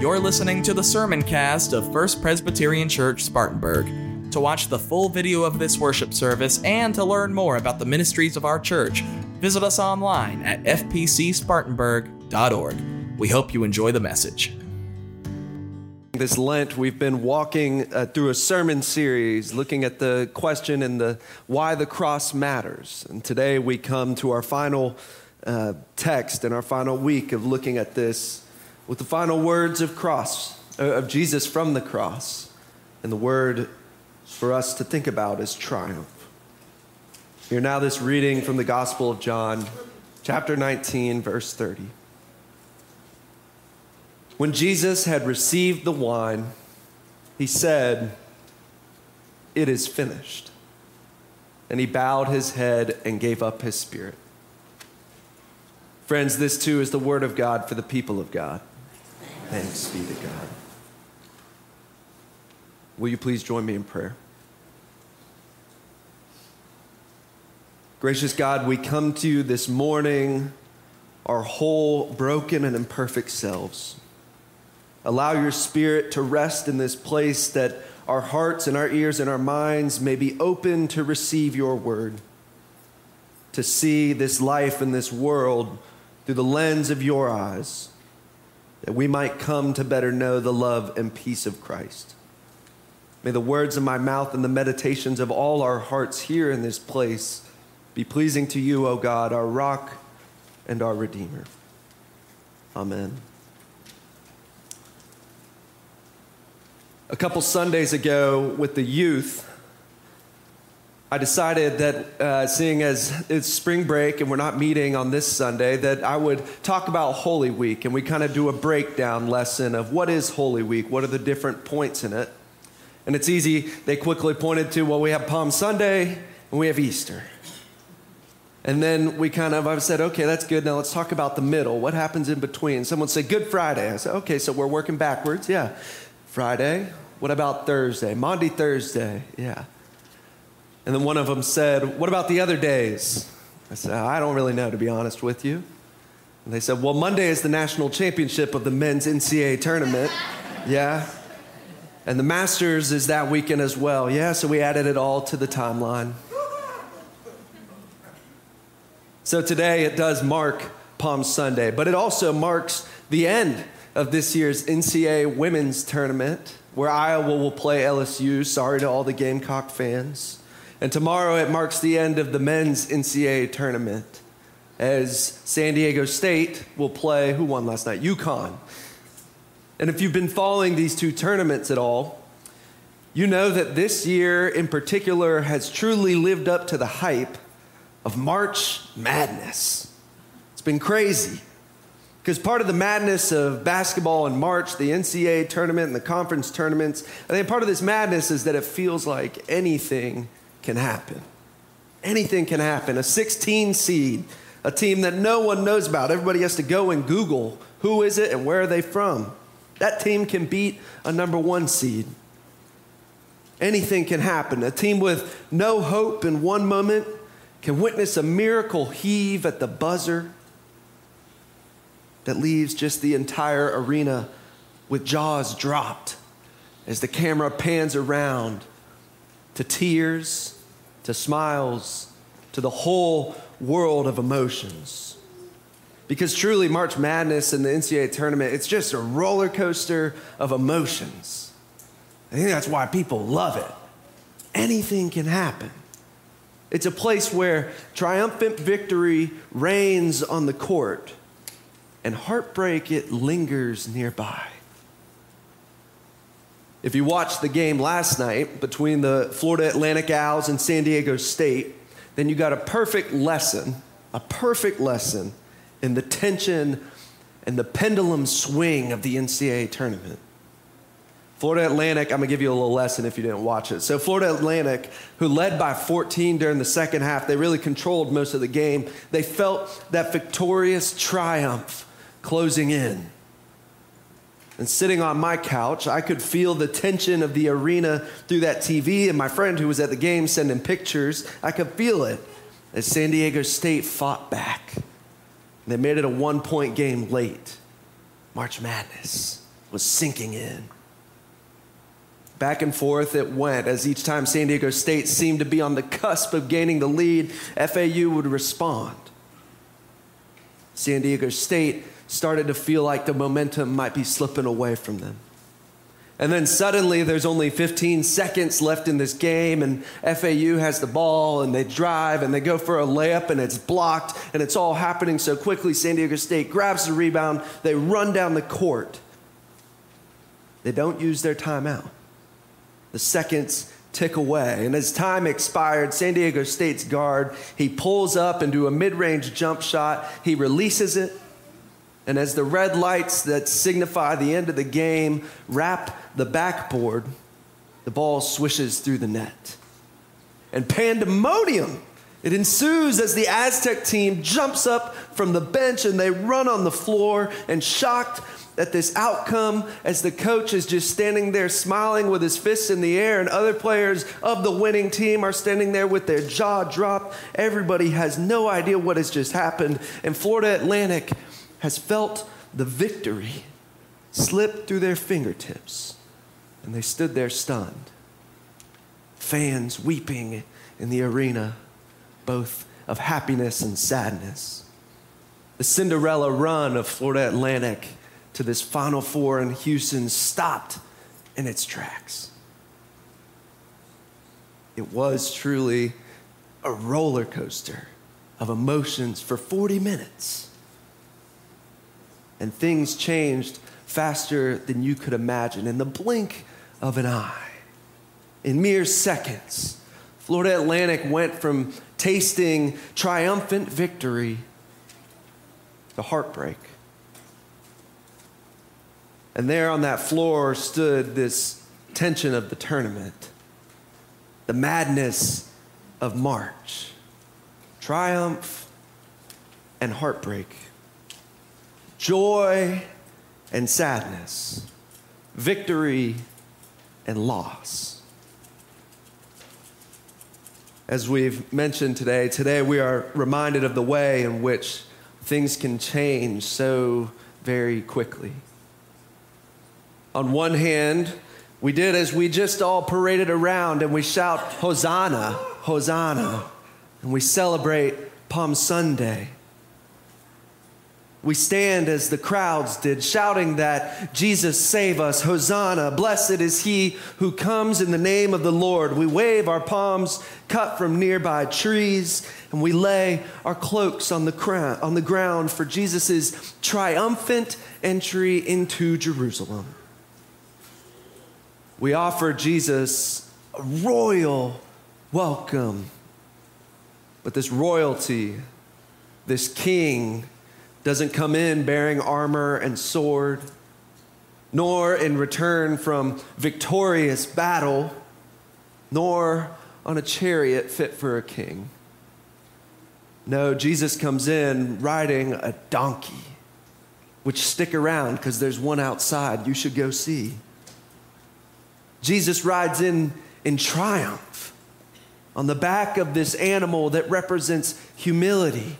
You're listening to the sermon cast of First Presbyterian Church Spartanburg. To watch the full video of this worship service and to learn more about the ministries of our church, visit us online at fpcspartanburg.org. We hope you enjoy the message. This Lent, we've been walking uh, through a sermon series looking at the question and the why the cross matters. And today we come to our final uh, text and our final week of looking at this with the final words of cross uh, of Jesus from the cross. And the word for us to think about is triumph. Hear now this reading from the Gospel of John, chapter 19, verse 30. When Jesus had received the wine, he said, It is finished. And he bowed his head and gave up his spirit. Friends, this too is the word of God for the people of God. Thanks be to God. Will you please join me in prayer? Gracious God, we come to you this morning, our whole broken and imperfect selves. Allow your spirit to rest in this place that our hearts and our ears and our minds may be open to receive your word, to see this life and this world through the lens of your eyes, that we might come to better know the love and peace of Christ. May the words of my mouth and the meditations of all our hearts here in this place be pleasing to you, O God, our rock and our Redeemer. Amen. A couple Sundays ago with the youth, I decided that uh, seeing as it's spring break and we're not meeting on this Sunday, that I would talk about Holy Week and we kind of do a breakdown lesson of what is Holy Week, what are the different points in it. And it's easy, they quickly pointed to, well, we have Palm Sunday and we have Easter. And then we kind of, I said, okay, that's good. Now let's talk about the middle. What happens in between? Someone say, Good Friday. I said, okay, so we're working backwards. Yeah. Friday. What about Thursday? Monday, Thursday. Yeah. And then one of them said, What about the other days? I said, I don't really know, to be honest with you. And they said, Well, Monday is the national championship of the men's NCAA tournament. yeah. And the Masters is that weekend as well. Yeah, so we added it all to the timeline. So today it does mark Palm Sunday, but it also marks the end of this year's NCAA women's tournament where Iowa will play LSU. Sorry to all the Gamecock fans. And tomorrow it marks the end of the men's NCAA tournament as San Diego State will play, who won last night? UConn. And if you've been following these two tournaments at all, you know that this year in particular has truly lived up to the hype of March Madness. It's been crazy. Because part of the madness of basketball in March, the NCAA tournament and the conference tournaments, I think part of this madness is that it feels like anything can happen. Anything can happen. A 16 seed, a team that no one knows about. Everybody has to go and Google who is it and where are they from. That team can beat a number one seed. Anything can happen. A team with no hope in one moment can witness a miracle heave at the buzzer that leaves just the entire arena with jaws dropped as the camera pans around to tears, to smiles, to the whole world of emotions. Because truly, March Madness and the NCAA tournament, it's just a roller coaster of emotions. I think that's why people love it. Anything can happen. It's a place where triumphant victory reigns on the court and heartbreak, it lingers nearby. If you watched the game last night between the Florida Atlantic Owls and San Diego State, then you got a perfect lesson, a perfect lesson in the tension and the pendulum swing of the NCAA tournament. Florida Atlantic, I'm to give you a little lesson if you didn't watch it. So, Florida Atlantic, who led by 14 during the second half, they really controlled most of the game. They felt that victorious triumph closing in. And sitting on my couch, I could feel the tension of the arena through that TV, and my friend who was at the game sending pictures, I could feel it as San Diego State fought back. They made it a one point game late. March Madness. was sinking in. Back and forth it went as each time San Diego State seemed to be on the cusp of gaining the lead, FAU would respond. San Diego State started to feel like the momentum might be slipping away from them. And then suddenly there's only 15 seconds left in this game, and FAU has the ball, and they drive, and they go for a layup, and it's blocked, and it's all happening so quickly. San Diego State grabs the rebound, they run down the court. They don't use their timeout. The seconds tick away. And as time expired, San Diego State's guard, he pulls up and do a mid range jump shot. He releases it. And as the red lights that signify the end of the game wrap the backboard, the ball swishes through the net. And pandemonium. It ensues as the Aztec team jumps up from the bench and they run on the floor and shocked at this outcome as the coach is just standing there smiling with his fists in the air and other players of the winning team are standing there with their jaw dropped. Everybody has no idea what has just happened and Florida Atlantic has felt the victory slip through their fingertips and they stood there stunned. Fans weeping in the arena, both of happiness and sadness. The Cinderella run of Florida Atlantic to this Final Four in Houston stopped in its tracks. It was truly a roller coaster of emotions for 40 minutes. And things changed faster than you could imagine in the blink of an eye. In mere seconds, Florida Atlantic went from tasting triumphant victory to heartbreak. And there on that floor stood this tension of the tournament, the madness of March, triumph and heartbreak, joy and sadness, victory and loss. As we've mentioned today, today we are reminded of the way in which things can change so very quickly. On one hand, we did as we just all paraded around and we shout, Hosanna, Hosanna, and we celebrate Palm Sunday. We stand as the crowds did, shouting that Jesus save us, Hosanna, blessed is he who comes in the name of the Lord. We wave our palms cut from nearby trees, and we lay our cloaks on the, on the ground for Jesus' triumphant entry into Jerusalem we offer Jesus a royal welcome. But this royalty, this king, doesn't come in bearing armor and sword, nor in return from victorious battle, nor on a chariot fit for a king. No, Jesus comes in riding a donkey, which stick around because there's one outside you should go see. Jesus rides in in triumph on the back of this animal that represents humility,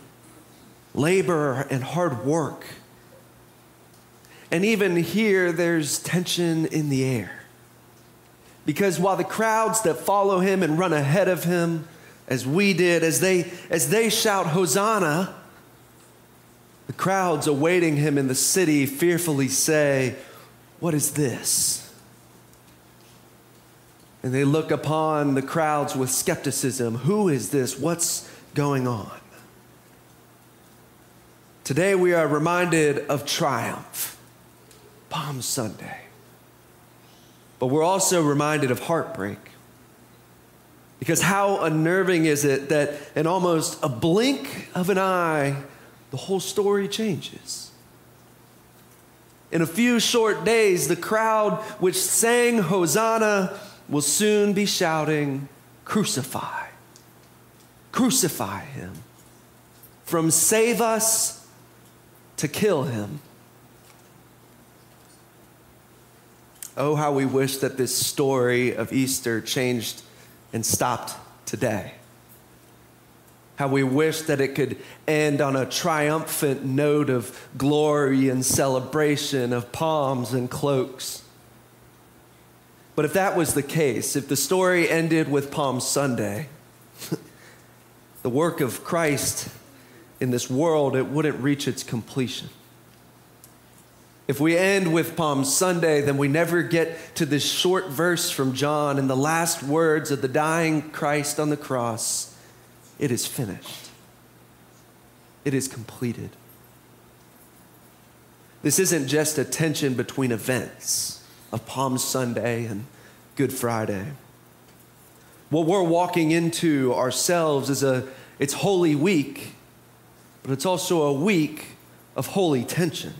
labor, and hard work. And even here, there's tension in the air. Because while the crowds that follow him and run ahead of him, as we did, as they, as they shout, Hosanna, the crowds awaiting him in the city fearfully say, What is this? and they look upon the crowds with skepticism. Who is this? What's going on? Today we are reminded of triumph, Palm Sunday. But we're also reminded of heartbreak. Because how unnerving is it that in almost a blink of an eye, the whole story changes? In a few short days, the crowd which sang Hosanna will soon be shouting, Crucify! Crucify him! From save us to kill him. Oh, how we wish that this story of Easter changed and stopped today. how we wish that it could end on a triumphant note of glory and celebration, of palms and cloaks. But if that was the case, if the story ended with Palm Sunday, the work of Christ in this world, it wouldn't reach its completion. If we end with Palm Sunday, then we never get to this short verse from John and the last words of the dying Christ on the cross it is finished, it is completed. This isn't just a tension between events of Palm Sunday and Good Friday. What we're walking into ourselves is a it's holy week, but it's also a week of holy tension.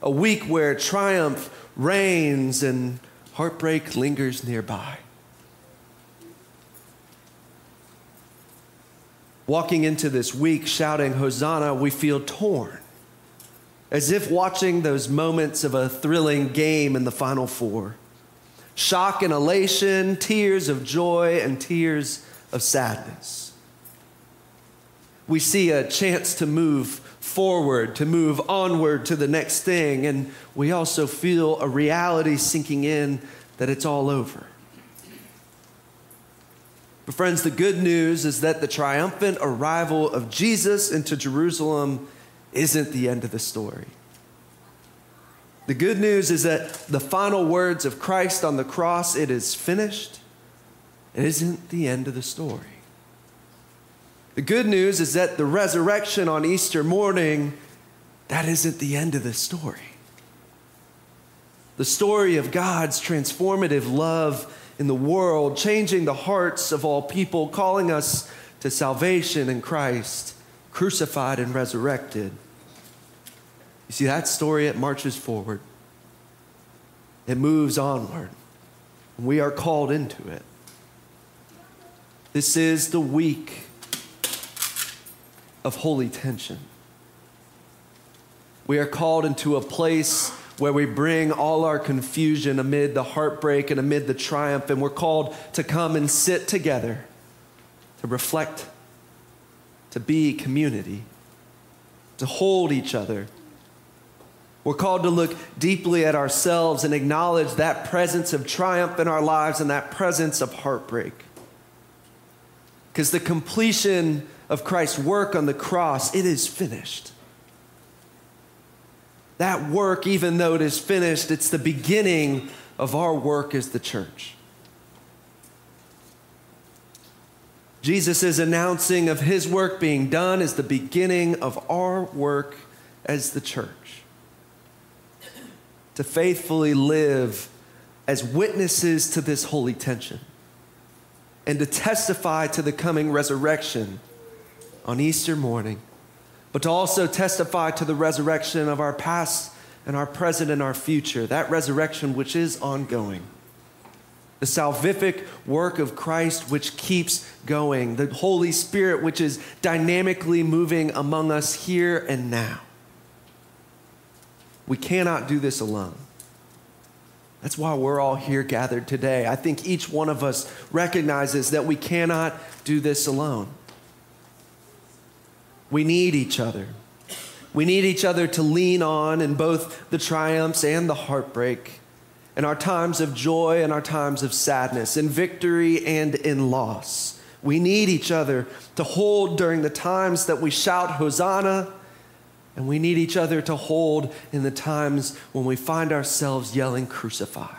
A week where triumph reigns and heartbreak lingers nearby. Walking into this week shouting Hosanna, we feel torn, as if watching those moments of a thrilling game in the Final Four. Shock and elation, tears of joy, and tears of sadness. We see a chance to move forward, to move onward to the next thing, and we also feel a reality sinking in that it's all over. But, friends, the good news is that the triumphant arrival of Jesus into Jerusalem isn't the end of the story. The good news is that the final words of Christ on the cross, it is finished, it isn't the end of the story. The good news is that the resurrection on Easter morning, that isn't the end of the story. The story of God's transformative love in the world, changing the hearts of all people, calling us to salvation in Christ, crucified and resurrected. You see, that story, it marches forward, it moves onward. We are called into it. This is the week of holy tension. We are called into a place where we bring all our confusion amid the heartbreak and amid the triumph, and we're called to come and sit together, to reflect, to be community, to hold each other. We're called to look deeply at ourselves and acknowledge that presence of triumph in our lives and that presence of heartbreak. Because the completion of Christ's work on the cross, it is finished that work, even though it is finished, it's the beginning of our work as the church. Jesus' is announcing of his work being done is the beginning of our work as the church. To faithfully live as witnesses to this holy tension and to testify to the coming resurrection on Easter morning but to also testify to the resurrection of our past and our present and our future, that resurrection which is ongoing. The salvific work of Christ which keeps going, the Holy Spirit which is dynamically moving among us here and now. We cannot do this alone. That's why we're all here gathered today. I think each one of us recognizes that we cannot do this alone. We need each other. We need each other to lean on in both the triumphs and the heartbreak, in our times of joy and our times of sadness, in victory and in loss. We need each other to hold during the times that we shout Hosanna, and we need each other to hold in the times when we find ourselves yelling, Crucify.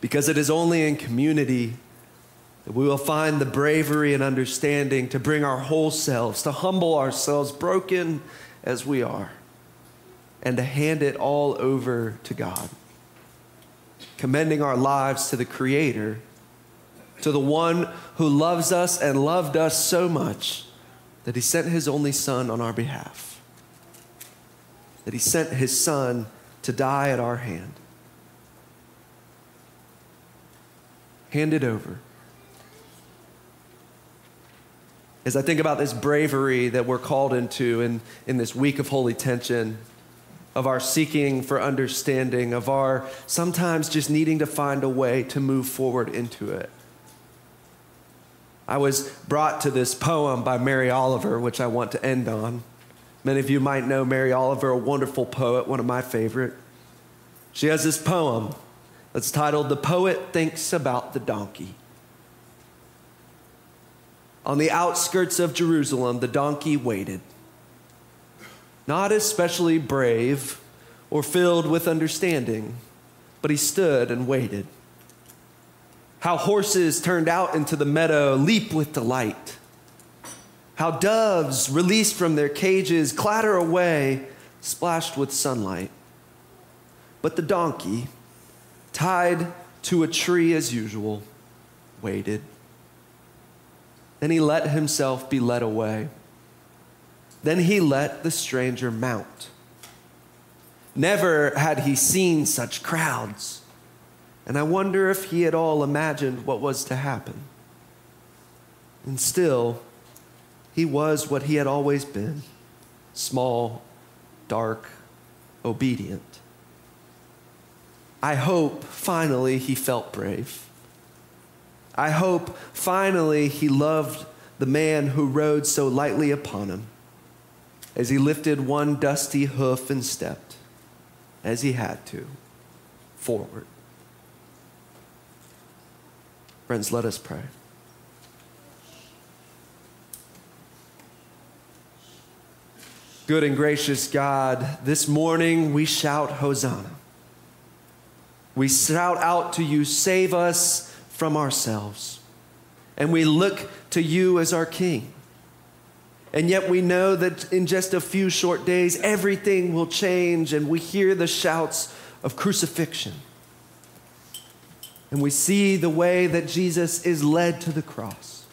Because it is only in community that we will find the bravery and understanding to bring our whole selves, to humble ourselves, broken as we are, and to hand it all over to God, commending our lives to the Creator, to the one who loves us and loved us so much that He sent His only Son on our behalf, that He sent His Son to die at our hand. Hand it over as I think about this bravery that we're called into in, in this week of holy tension, of our seeking for understanding, of our sometimes just needing to find a way to move forward into it. I was brought to this poem by Mary Oliver, which I want to end on. Many of you might know Mary Oliver, a wonderful poet, one of my favorite. She has this poem that's titled The Poet Thinks About the Donkey. On the outskirts of Jerusalem, the donkey waited. Not especially brave or filled with understanding, but he stood and waited. How horses turned out into the meadow leap with delight. How doves, released from their cages, clatter away, splashed with sunlight. But the donkey, tied to a tree as usual, waited. Then he let himself be led away. Then he let the stranger mount. Never had he seen such crowds, and I wonder if he at all imagined what was to happen. And still, he was what he had always been small, dark, obedient. I hope finally he felt brave. I hope finally he loved the man who rode so lightly upon him as he lifted one dusty hoof and stepped as he had to forward. Friends, let us pray. Good and gracious God, this morning we shout Hosanna. We shout out to you, save us from ourselves. And we look to you as our King. And yet we know that in just a few short days, everything will change, and we hear the shouts of crucifixion. And we see the way that Jesus is led to the cross.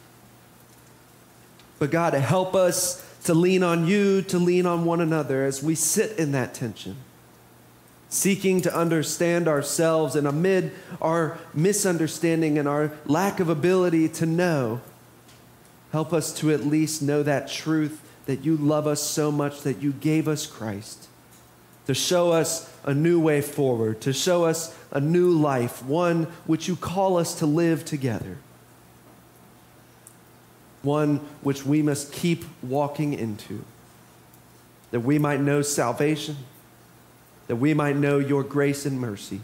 But God, help us to lean on you, to lean on one another as we sit in that tension, seeking to understand ourselves, and amid our misunderstanding and our lack of ability to know Help us to at least know that truth that you love us so much that you gave us Christ. To show us a new way forward, to show us a new life, one which you call us to live together, one which we must keep walking into, that we might know salvation, that we might know your grace and mercy,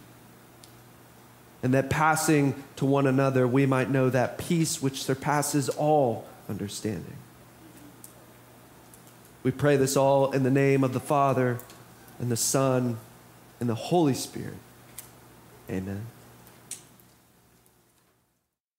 and that passing to one another, we might know that peace which surpasses all understanding. We pray this all in the name of the Father and the Son and the Holy Spirit. Amen.